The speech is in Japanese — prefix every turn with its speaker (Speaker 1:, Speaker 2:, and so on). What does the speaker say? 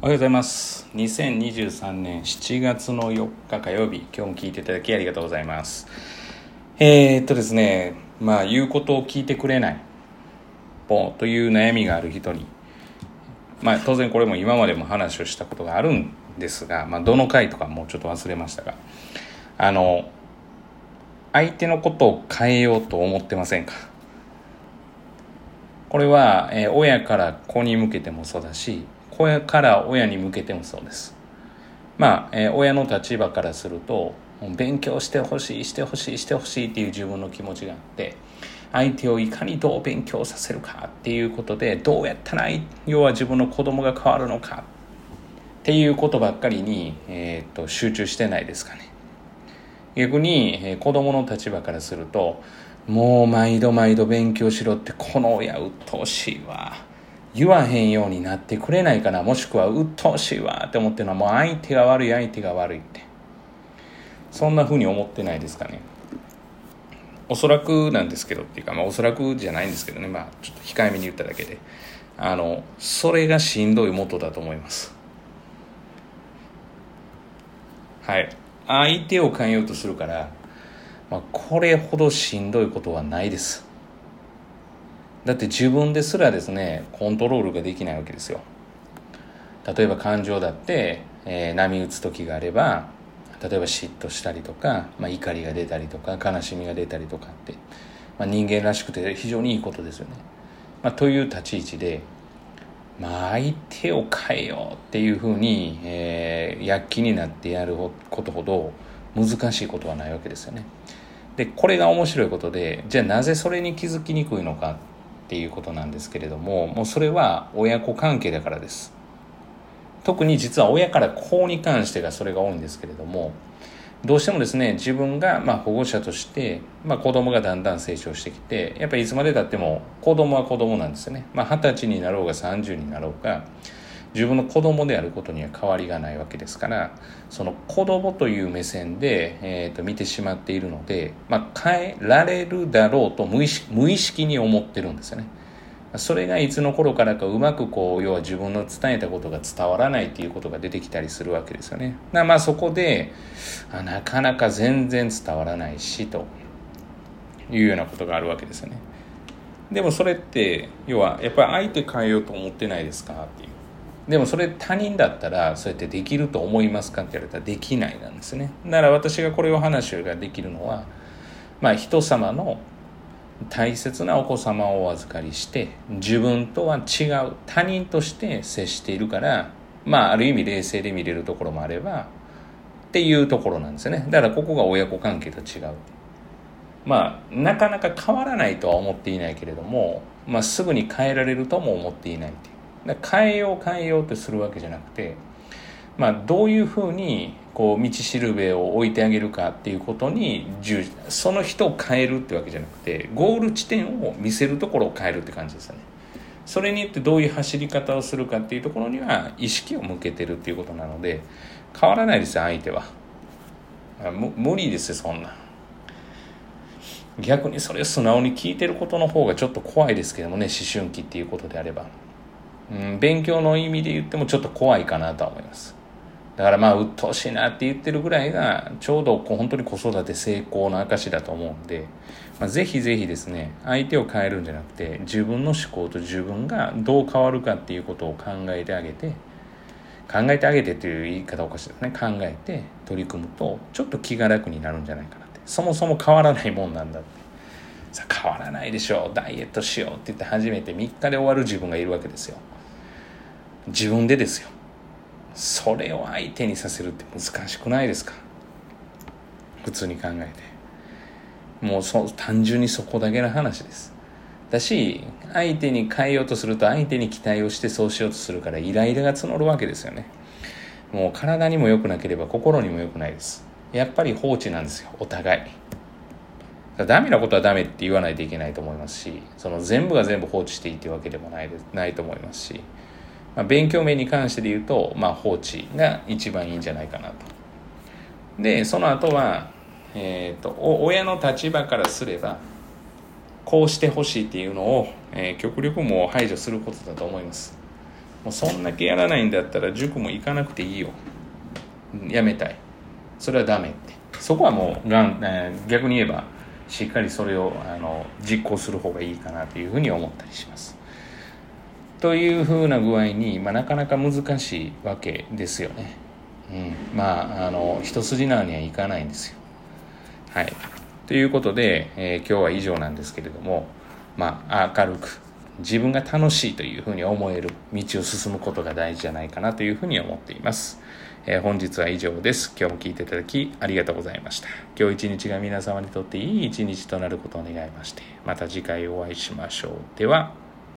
Speaker 1: おはようございます。2023年7月の4日火曜日。今日も聞いていただきありがとうございます。えー、っとですねまあ言うことを聞いてくれない。ポという悩みがある人に。まあ当然これも今までも話をしたことがあるんですが、まあ、どの回とかもうちょっと忘れましたが。あの相手のことを変えようと思ってませんか？これは、えー、親から子に向けてもそうだし子から親に向けてもそうです。まあ、えー、親の立場からすると勉強してほしいしてほしいしてほしいっていう自分の気持ちがあって相手をいかにどう勉強させるかっていうことでどうやったら要は自分の子供が変わるのかっていうことばっかりに、えーと、と集中してないですかね。逆に、えー、子供の立場からするともう毎度毎度勉強しろってこの親鬱陶しいわ。言わへんようになってくれないかな。もしくは鬱陶しいわって思ってるのはもう相手が悪い相手が悪いって。そんなふうに思ってないですかね。おそらくなんですけどっていうか、まあ、おそらくじゃないんですけどね。まあちょっと控えめに言っただけで。あのそれがしんどい元だと思います。はい。相手を変えようとするから、まあ、これほどしんどいことはないです。だって自分ですらですねコントロールができないわけですよ。例えば感情だって、えー、波打つ時があれば例えば嫉妬したりとか、まあ、怒りが出たりとか悲しみが出たりとかって、まあ、人間らしくて非常にいいことですよね、まあ、という立ち位置で、まあ、相手を変えようっていうふうに、えー、躍起になってやることほど難しいことはないわけですよね。でこれが面白いことでじゃあなぜそれに気づきにくいのかっていうことなんですけれどももうそれは親子関係だからです。特に実は親から子に関してがそれが多いんですけれどもどうしてもですね自分がま保護者として、まあ、子供がだんだん成長してきてやっぱりいつまでたっても子供は子供なんですよね。二十、まあ、歳になろうが30になろうが自分の子供であることには変わりがないわけですからその子供という目線で、えー、と見てしまっているので、まあ、変えられるだろうと無意識無意識に思ってるんですよね。それがいつの頃からかうまくこう要は自分の伝えたことが伝わらないっていうことが出てきたりするわけですよね。だまあそこであなかなか全然伝わらないしというようなことがあるわけですよね。でもそれって要はやっぱり相手変えようと思ってないですか？っていう。でもそれ他人だったらそうやってできると思いますかって言われたらできないなんですね。だから私がこれを話ができるのはまあ人様の大切なお子様をお預かりして自分とは違う他人として接しているからまあある意味冷静で見れるところもあればっていうところなんですね。だからここが親子関係と違う。まあなかなか変わらないとは思っていないけれども、まあ、すぐに変えられるとも思っていないっていう。変えよう変えようってするわけじゃなくて、まあ、どういうふうにこう道しるべを置いてあげるかっていうことにその人を変えるってわけじゃなくてゴール地点を見せるところを変えるって感じですよね。それによってどういう走り方をするかっていうところには意識を向けてるっていうことなので変わらないですよ相手は。無理ですよそんな。逆にそれを素直に聞いてることの方がちょっと怖いですけどもね思春期っていうことであれば。うん、勉強の意味で言ってもちょっと怖いかなと思います。だからまあ鬱陶しいなって言ってるぐらいがちょうど本当に子育て成功の証だと思うんで、まあ、ぜひぜひですね相手を変えるんじゃなくて自分の思考と自分がどう変わるかっていうことを考えてあげて考えてあげてという言い方おかしいですね。考えて取り組むとちょっと気が楽になるんじゃないかなって。そもそも変わらないもんなんだって。さあ変わらないでしょう。ダイエットしようって言って初めて3日で終わる自分がいるわけですよ。自分でですよ。それを相手にさせるって難しくないですか？普通に考えて。もうそ単純にそこだけの話です。だし相手に変えようとすると相手に期待をしてそうしようとするからイライラが募るわけですよね。もう体にも良くなければ心にも良くないです。やっぱり放置なんですよお互い。ダメなことはダメって言わないといけないと思いますしその全部が全部放置していいっていうわけでもないないと思いますしまあ、勉強面に関してで言うと、まあ、放置が一番いいんじゃないかなと。でその後は、えーと、親の立場からすればこうしてほしいっていうのを、えー、極力もう排除することだと思います。もうそんだけやらないんだったら塾も行かなくていいよやめたいそれはダメってそこはもうがん、えー、逆に言えばしっかりそれをあの実行する方がいいかなというふうに思ったりしますというふうな具合に、まあ、なかなか難しいわけですよね、うん、まああの一筋縄にはいかないんですよはいということで、えー、今日は以上なんですけれどもまあ明るく自分が楽しいというふうに思える道を進むことが大事じゃないかなというふうに思っています。えー、本日は以上です。今日も聞いていただきありがとうございました。今日一日が皆様にとっていい一日となることを願いまして、また次回お会いしましょう。では、